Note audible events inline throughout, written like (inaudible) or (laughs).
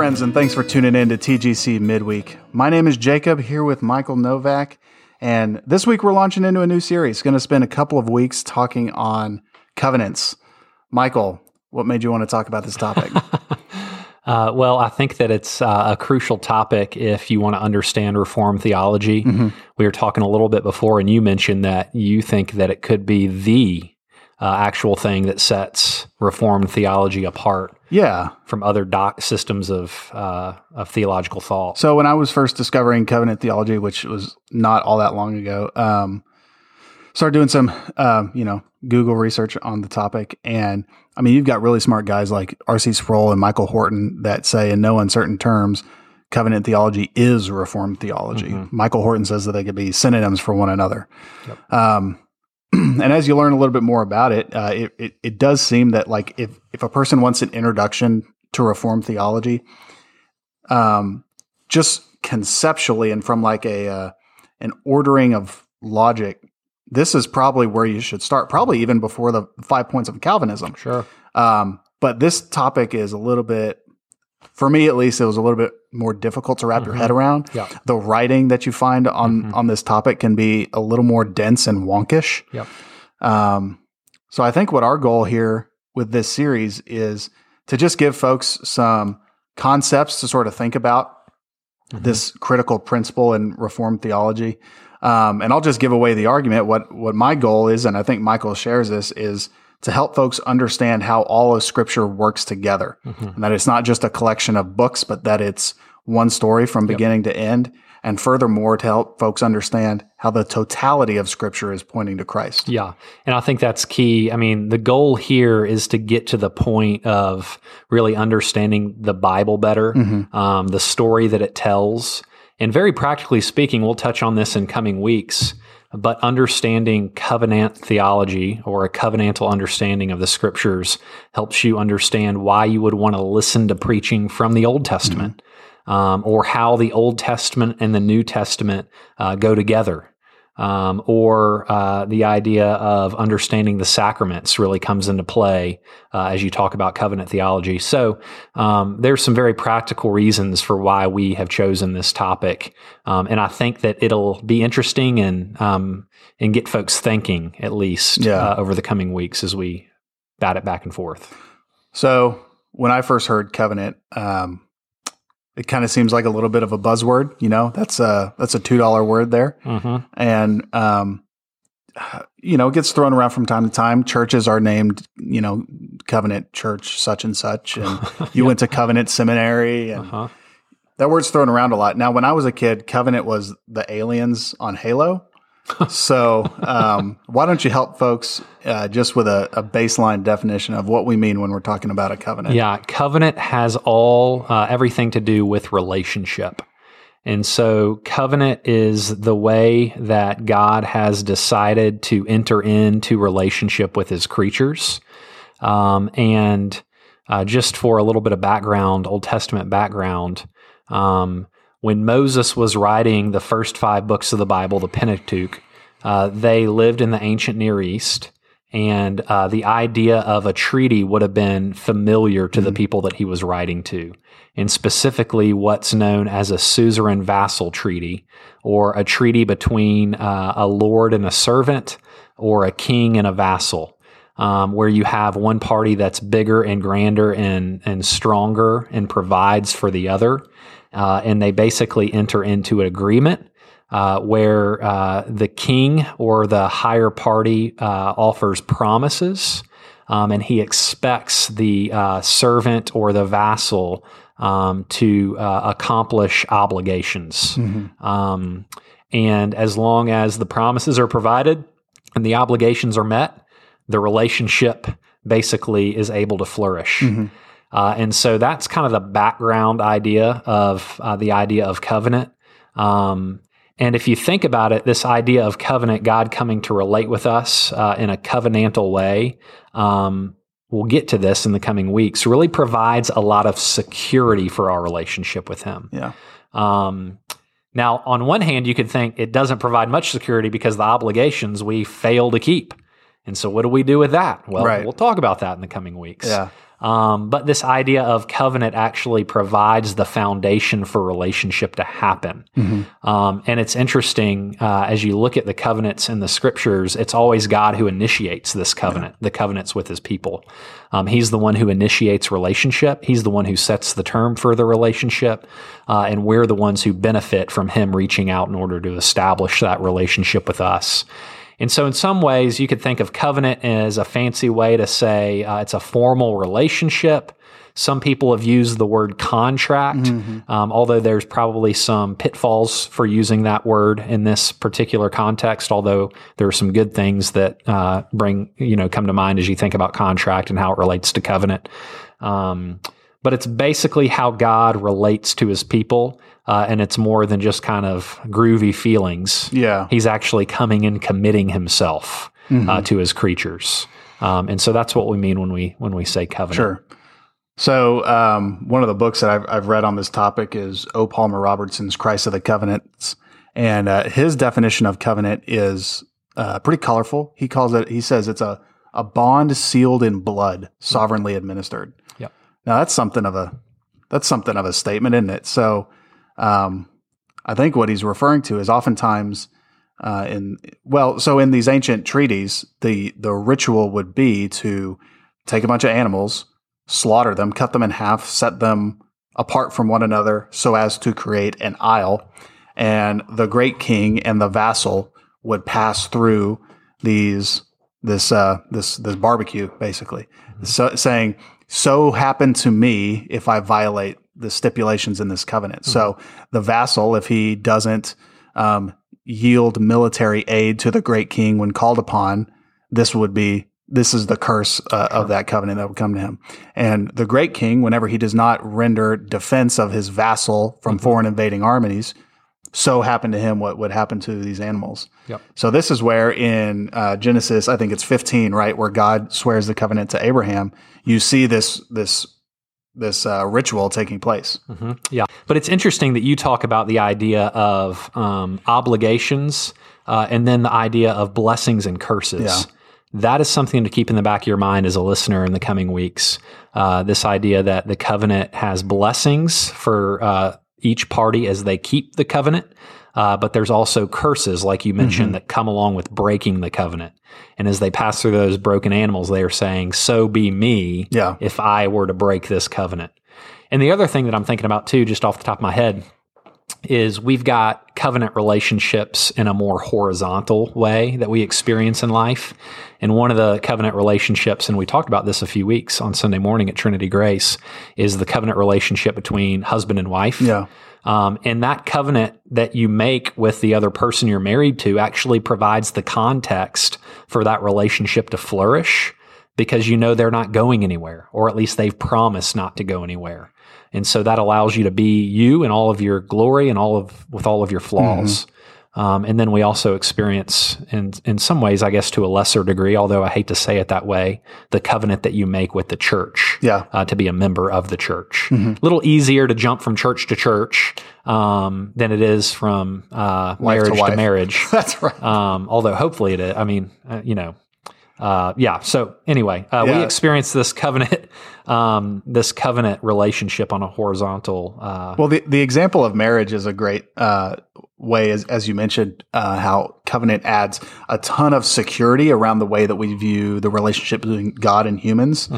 Friends, and thanks for tuning in to TGC Midweek. My name is Jacob, here with Michael Novak. And this week we're launching into a new series. Going to spend a couple of weeks talking on covenants. Michael, what made you want to talk about this topic? (laughs) Uh, well, I think that it's uh, a crucial topic if you want to understand Reformed theology. Mm-hmm. We were talking a little bit before, and you mentioned that you think that it could be the uh, actual thing that sets Reformed theology apart yeah. from other doc- systems of uh, of theological thought. So when I was first discovering covenant theology, which was not all that long ago, um, started doing some, um, you know, Google research on the topic, and I mean, you've got really smart guys like R.C. Sproul and Michael Horton that say, in no uncertain terms, covenant theology is Reformed theology. Michael Horton says that they could be synonyms for one another. Um, (clears throat) and as you learn a little bit more about it, uh, it, it it does seem that like if if a person wants an introduction to reform theology, um, just conceptually and from like a uh, an ordering of logic, this is probably where you should start. Probably even before the five points of Calvinism. Sure. Um, but this topic is a little bit, for me at least, it was a little bit more difficult to wrap your head around. Yeah. The writing that you find on on this topic can be a little more dense and wonkish. Yep. Um, so I think what our goal here with this series is to just give folks some concepts to sort of think about this critical principle in Reformed theology. Um, and I'll just give away the argument. What what my goal is, and I think Michael shares this, is to help folks understand how all of Scripture works together, and that it's not just a collection of books, but that it's one story from beginning to end. And furthermore, to help folks understand how the totality of Scripture is pointing to Christ. Yeah. And I think that's key. I mean, the goal here is to get to the point of really understanding the Bible better, um, the story that it tells. And very practically speaking, we'll touch on this in coming weeks, but understanding covenant theology or a covenantal understanding of the scriptures helps you understand why you would want to listen to preaching from the Old Testament. Um, or how the Old Testament and the New Testament uh, go together um, or uh, the idea of understanding the sacraments really comes into play uh, as you talk about covenant theology. So um, there's some very practical reasons for why we have chosen this topic, um, and I think that it'll be interesting and um, and get folks thinking at least Yeah. uh, over the coming weeks as we bat it back and forth. So when I first heard covenant, um, it kind of seems like a little bit of a buzzword. You know, that's a that's a two dollar word there, hmm and um, you know, it gets thrown around from time to time. Churches are named, you know, Covenant Church such and such, and (laughs) you went to Covenant Seminary, and Uh-huh. that word's thrown around a lot. Now, when I was a kid, Covenant was the aliens on Halo. So, um, why don't you help folks uh, just with a, a baseline definition of what we mean when we're talking about a covenant? Yeah, covenant has all uh, everything to do with relationship. And so covenant is the way that God has decided to enter into relationship with his creatures. Um, and uh, just for a little bit of background, Old Testament background, um, when Moses was writing the first five books of the Bible, the Pentateuch, uh, they lived in the ancient Near East. And uh, the idea of a treaty would have been familiar to the people that he was writing to, and specifically what's known as a suzerain vassal treaty, or a treaty between uh, a lord and a servant, or a king and a vassal, um, where you have one party that's bigger and grander and and stronger and provides for the other, uh, and they basically enter into an agreement uh, where uh, the king or the higher party uh, offers promises, um, and he expects the uh, servant or the vassal um, to uh, accomplish obligations. Um, and as long as the promises are provided and the obligations are met, the relationship basically is able to flourish. Uh, and so that's kind of the background idea of uh, the idea of covenant. Um, and if you think about it, this idea of covenant, God coming to relate with us uh, in a covenantal way, um, we'll get to this in the coming weeks, really provides a lot of security for our relationship with Him. Yeah. Um, now, on one hand, you could think it doesn't provide much security because the obligations we fail to keep. And so, what do we do with that? Well, Right. we'll talk about that in the coming weeks. Yeah. Um, but this idea of covenant actually provides the foundation for relationship to happen. Um, and it's interesting uh, as you look at the covenants in the scriptures, it's always God who initiates this covenant, the covenants with his people. Um, he's the one who initiates relationship. He's the one who sets the term for the relationship. Uh, and we're the ones who benefit from him reaching out in order to establish that relationship with us. And so, in some ways, you could think of covenant as a fancy way to say uh, it's a formal relationship. Some people have used the word contract, um, although there's probably some pitfalls for using that word in this particular context. Although there are some good things that uh, bring you know come to mind as you think about contract and how it relates to covenant. Um, but it's basically how God relates to His people, uh, and it's more than just kind of groovy feelings Yeah. he's actually coming and committing himself uh, to his creatures. Um, and so that's what we mean when we when we say covenant. Sure. So, um, one of the books that I've, I've read on this topic is O. Palmer Robertson's Christ of the Covenants. And uh, his definition of covenant is uh, pretty colorful. He calls it, he says it's a, a bond sealed in blood, sovereignly administered. Yep. Now, that's something of a, that's something of a statement, isn't it? So, um, I think what he's referring to is oftentimes uh, in well, so in these ancient treaties, the the ritual would be to take a bunch of animals, slaughter them, cut them in half, set them apart from one another so as to create an aisle, and the great king and the vassal would pass through these this uh, this this barbecue basically, so saying so happen to me if I violate the stipulations in this covenant. So the vassal, if he doesn't um, yield military aid to the great king when called upon, this would be this is the curse uh, of that covenant that would come to him. And the great king, whenever he does not render defense of his vassal from foreign invading armies, so happened to him what would happen to these animals. Yep. So this is where in uh, Genesis, I think it's 15, right, where God swears the covenant to Abraham. You see this this this uh, ritual taking place. Yeah, but it's interesting that you talk about the idea of um, obligations uh, and then the idea of blessings and curses. Yeah. That is something to keep in the back of your mind as a listener in the coming weeks. Uh, this idea that the covenant has blessings for uh, each party as they keep the covenant, uh, but there's also curses, like you mentioned, that come along with breaking the covenant. And as they pass through those broken animals, they are saying, "So be me, Yeah. if I were to break this covenant." And the other thing that I'm thinking about too, just off the top of my head, is we've got covenant relationships in a more horizontal way that we experience in life. And one of the covenant relationships, and we talked about this a few weeks on Sunday morning at Trinity Grace, is the covenant relationship between husband and wife. Yeah. Um, and that covenant that you make with the other person you're married to actually provides the context for that relationship to flourish because you know they're not going anywhere, or at least they've promised not to go anywhere. And so that allows you to be you in all of your glory and all of with all of your flaws. Um, and then we also experience, in in some ways, I guess to a lesser degree, although I hate to say it that way, the covenant that you make with the church Yeah. uh, to be a member of the church. A little easier to jump from church to church um, than it is from uh, Wife to marriage to, marriage. (laughs) That's right. um, although hopefully it is. I mean, uh, you know, uh, yeah. So anyway, uh, we Yeah. experienced this covenant, (laughs) um, this covenant relationship on a horizontal. Uh, Well, the, the example of marriage is a great uh, way, as, as you mentioned, uh, how covenant adds a ton of security around the way that we view the relationship between God and humans.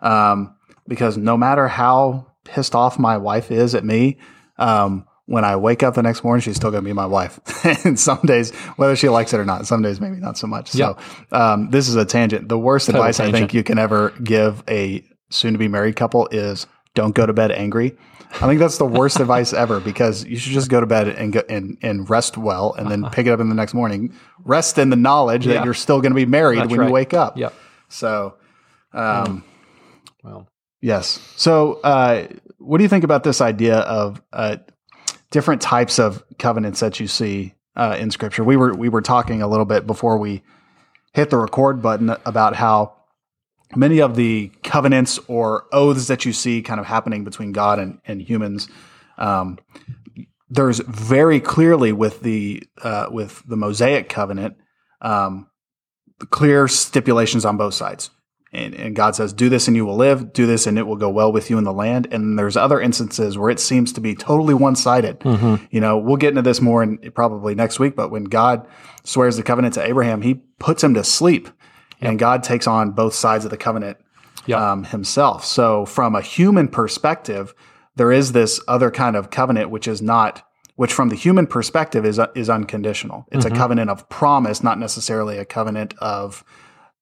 Um, because no matter how pissed off my wife is at me, um, when I wake up the next morning, she's still going to be my wife. (laughs) and some days, whether she likes it or not, some days maybe not so much. So um, this is a tangent. The worst advice I think you can ever give a soon to be married couple is don't go to bed angry. I think that's the worst advice ever because you should just go to bed and go and, and rest well and then pick it up in the next morning. Rest in the knowledge Yeah. that you're still going to be married That's when right. you wake up. yep. So, um, Well, yes. So, uh, what do you think about this idea of uh, different types of covenants that you see uh, in Scripture? We were we were talking a little bit before we hit the record button about how many of the covenants or oaths that you see kind of happening between God and, and humans. Um, there's very clearly with the uh, with the Mosaic covenant, um, clear stipulations on both sides. And, and God says, "Do this and you will live. Do this and it will go well with you in the land." And there's other instances where it seems to be totally one-sided. You know, we'll get into this more in probably next week. But when God swears the covenant to Abraham, He puts him to sleep, and God takes on both sides of the covenant Yep. um, Himself. So, from a human perspective, there is this other kind of covenant, which is not. Which, from the human perspective, is is unconditional. It's a covenant of promise, not necessarily a covenant of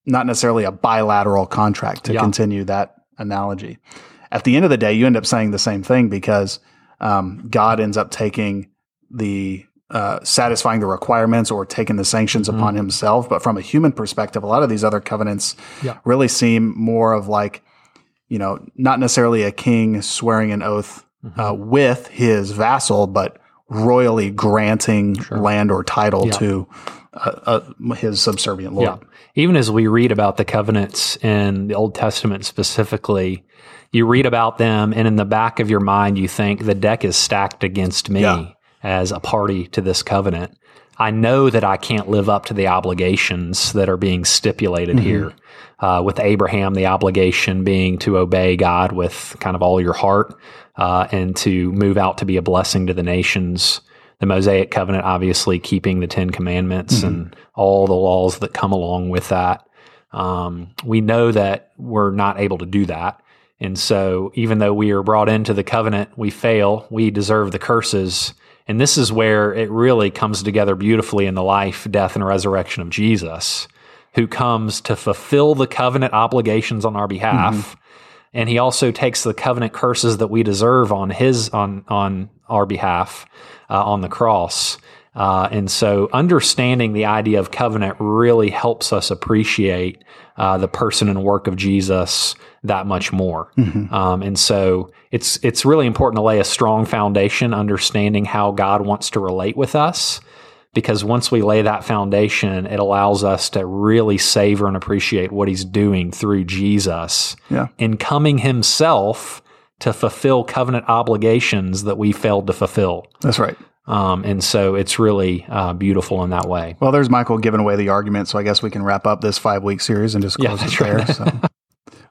not necessarily a bilateral contract to Yeah. continue that analogy. At the end of the day, you end up saying the same thing because um, God ends up taking the uh, satisfying the requirements or taking the sanctions upon himself. But from a human perspective, a lot of these other covenants Yeah. really seem more of like, you know, not necessarily a king swearing an oath uh, with his vassal, but royally granting land or title to uh, uh, his subservient lord. Yeah. Even as we read about the covenants in the Old Testament specifically, you read about them, and in the back of your mind, you think the deck is stacked against me Yeah. as a party to this covenant. I know that I can't live up to the obligations that are being stipulated here. Uh, with Abraham, the obligation being to obey God with kind of all your heart uh, and to move out to be a blessing to the nations. The Mosaic covenant, obviously, keeping the Ten Commandments and all the laws that come along with that. Um, we know that we're not able to do that. And so, even though we are brought into the covenant, we fail, we deserve the curses. And this is where it really comes together beautifully in the life, death, and resurrection of Jesus, who comes to fulfill the covenant obligations on our behalf. And he also takes the covenant curses that we deserve on his on on our behalf uh, on the cross. Uh, and so, understanding the idea of covenant really helps us appreciate uh, the person and work of Jesus that much more. Um, and so, it's it's really important to lay a strong foundation, understanding how God wants to relate with us. Because once we lay that foundation, it allows us to really savor and appreciate what He's doing through Jesus Yeah. in coming Himself to fulfill covenant obligations that we failed to fulfill. That's right. Um, and so it's really uh, beautiful in that way. Well, there's Michael giving away the argument, so I guess we can wrap up this five week series and just Yeah, close it there. right. So. (laughs)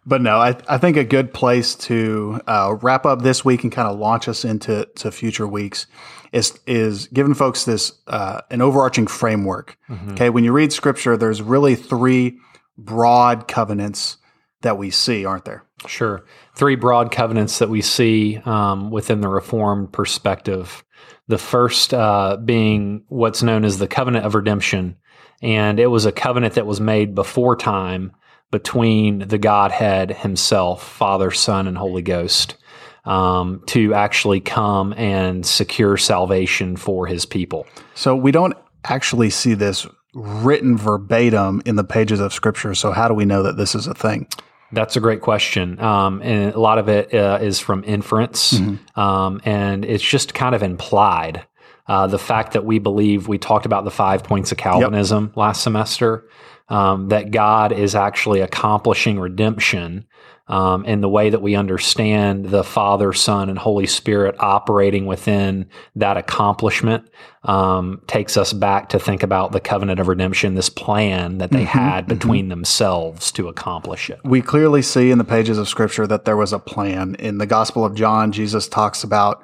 But no, I, I think a good place to uh, wrap up this week and kind of launch us into to future weeks is is giving folks this uh, an overarching framework. Okay, when you read Scripture, there's really three broad covenants that we see, aren't there? Sure. Three broad covenants that we see um, within the Reformed perspective. The first uh, being what's known as the covenant of redemption. And it was a covenant that was made before time between the Godhead himself, Father, Son, and Holy Ghost, um, to actually come and secure salvation for his people. So we don't actually see this written verbatim in the pages of Scripture. So how do we know that this is a thing? That's a great question. Um, and a lot of it uh, is from inference, um, and it's just kind of implied. Uh, the fact that we believe, we talked about the five points of Calvinism last semester, um, that God is actually accomplishing redemption. Um, and the way that we understand the Father, Son, and Holy Spirit operating within that accomplishment um, takes us back to think about the covenant of redemption, this plan that they had between themselves to accomplish it. we clearly see in the pages of scripture that there was a plan. In the Gospel of John, Jesus talks about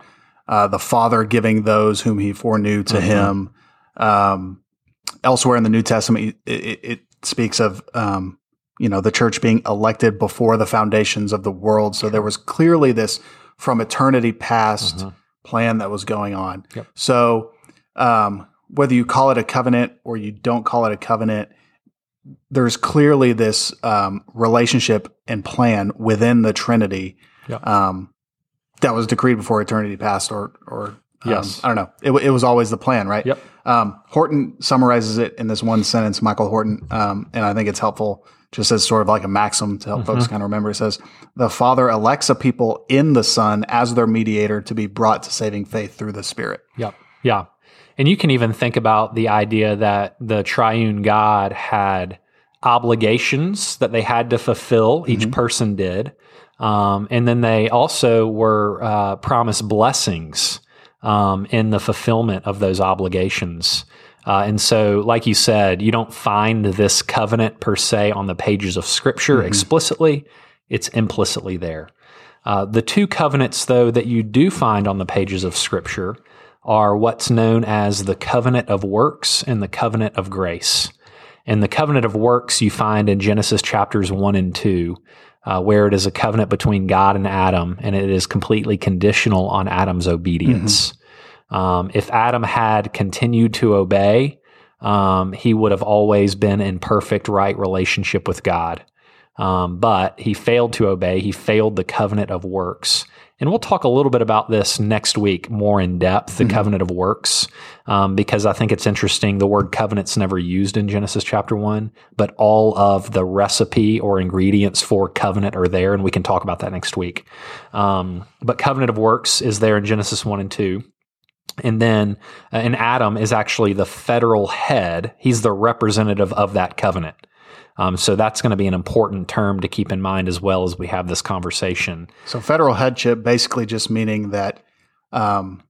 uh, the Father giving those whom he foreknew to him. Um, elsewhere in the New Testament, it, it, it speaks of, um, you know, the church being elected before the foundations of the world. So there was clearly this from eternity past plan that was going on. Yep. So um, whether you call it a covenant or you don't call it a covenant, there's clearly this um, relationship and plan within the Trinity Yep. um, that was decreed before eternity passed, or or um, Yes. I don't know. It, it was always the plan, right? Yep. Um, Horton summarizes it in this one sentence, Michael Horton, um, and I think it's helpful just as sort of like a maxim to help folks kind of remember. It says, The Father elects a people in the Son as their mediator to be brought to saving faith through the Spirit. Yep. Yeah. And you can even think about the idea that the triune God had obligations that they had to fulfill, each person did. Um, and then they also were uh, promised blessings um, in the fulfillment of those obligations. Uh, and so, like you said, you don't find this covenant per se on the pages of Scripture Mm-hmm. explicitly, it's implicitly there. Uh, the two covenants, though, that you do find on the pages of Scripture are what's known as the covenant of works and the covenant of grace. And the covenant of works you find in Genesis chapters 1 and 2, uh, where it is a covenant between God and Adam, and it is completely conditional on Adam's obedience. Um, if Adam had continued to obey, um, he would have always been in perfect right relationship with God. Um, but he failed to obey. He failed the covenant of works. And we'll talk a little bit about this next week more in depth, the covenant of works, um, because I think it's interesting. The word covenant's never used in Genesis chapter one, but all of the recipe or ingredients for covenant are there, and we can talk about that next week. Um, but covenant of works is there in Genesis one and two. And then, uh, and Adam is actually the federal head. He's the representative of that covenant. Um, so that's going to be an important term to keep in mind as well as we have this conversation. So federal headship basically just meaning that um,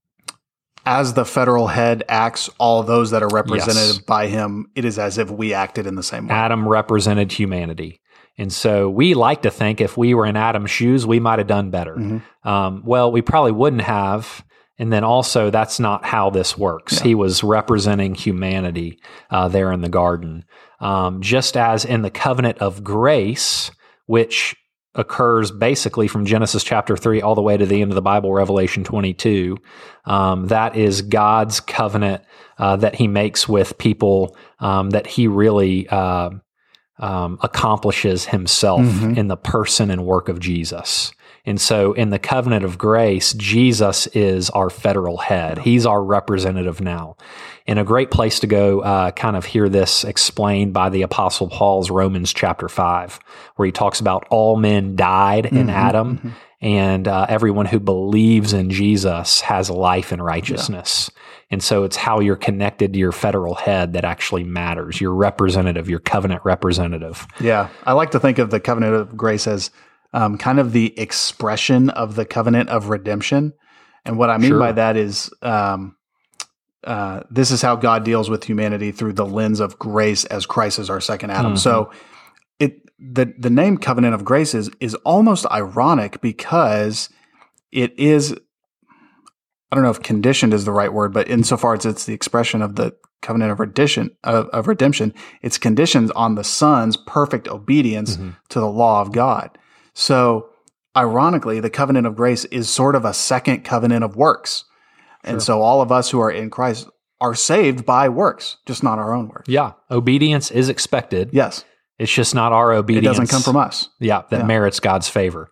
as the federal head acts, all those that are represented Yes. by him, it is as if we acted in the same way. Adam represented humanity. And so we like to think if we were in Adam's shoes, we might have done better. Mhm. Um, well, we probably wouldn't have. And then also, that's not how this works. He was representing humanity uh, there in the garden. Um, just as in the covenant of grace, which occurs basically from Genesis chapter 3 all the way to the end of the Bible, Revelation 22. Um, that is God's covenant uh, that he makes with people um, that he really uh, um, accomplishes himself Mhm. in the person and work of Jesus. And so in the covenant of grace, Jesus is our federal head. He's our representative now. And a great place to go uh, kind of hear this explained by the Apostle Paul's Romans chapter 5, where he talks about all men died in Mhm, Adam, and uh, everyone who believes in Jesus has life and righteousness. And so it's how you're connected to your federal head that actually matters, your representative, your covenant representative. Yeah, I like to think of the covenant of grace as um, kind of the expression of the covenant of redemption. And what I mean Sure. by that is um, uh, this is how God deals with humanity through the lens of grace as Christ is our second Adam. Mhm. So it the the name covenant of grace is is almost ironic because it is I don't know if conditioned is the right word, but insofar as it's the expression of the covenant of redemption of, of redemption, it's conditioned on the son's perfect obedience Mhm. to the law of God. So ironically, the covenant of grace is sort of a second covenant of works. And Sure. so all of us who are in Christ are saved by works, just not our own works. Yeah, obedience is expected. Yes. It's just not our obedience. It doesn't come from us. Yeah, that Yeah. merits God's favor.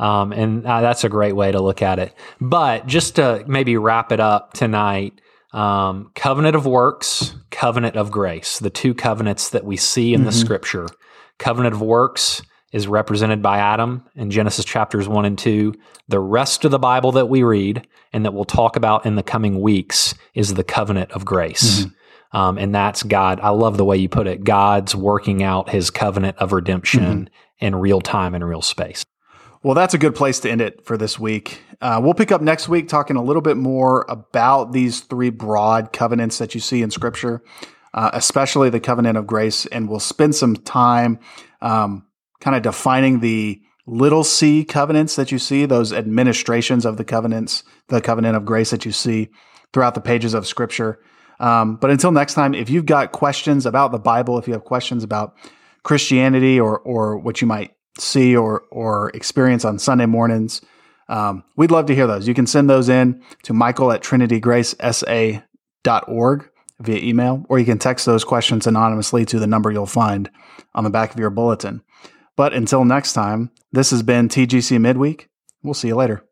Um, and uh, that's a great way to look at it. But just to maybe wrap it up tonight, um, covenant of works, covenant of grace, the two covenants that we see in the Mhm. scripture. Covenant of works is represented by Adam in Genesis chapters 1 and 2. The rest of the Bible that we read and that we'll talk about in the coming weeks is the covenant of grace. Um, and that's God. I love the way you put it. God's working out his covenant of redemption in real time and real space. Well, that's a good place to end it for this week. Uh, we'll pick up next week talking a little bit more about these three broad covenants that you see in Scripture, uh, especially the covenant of grace. And we'll spend some time um, kind of defining the little c covenants that you see, those administrations of the covenants, the covenant of grace that you see throughout the pages of Scripture. Um, but until next time, if you've got questions about the Bible, if you have questions about Christianity or or what you might see or or experience on Sunday mornings, um, we'd love to hear those. You can send those in to Michael at trinitygracesa.org via email, or you can text those questions anonymously to the number you'll find on the back of your bulletin. But until next time, this has been TGC Midweek. We'll see you later.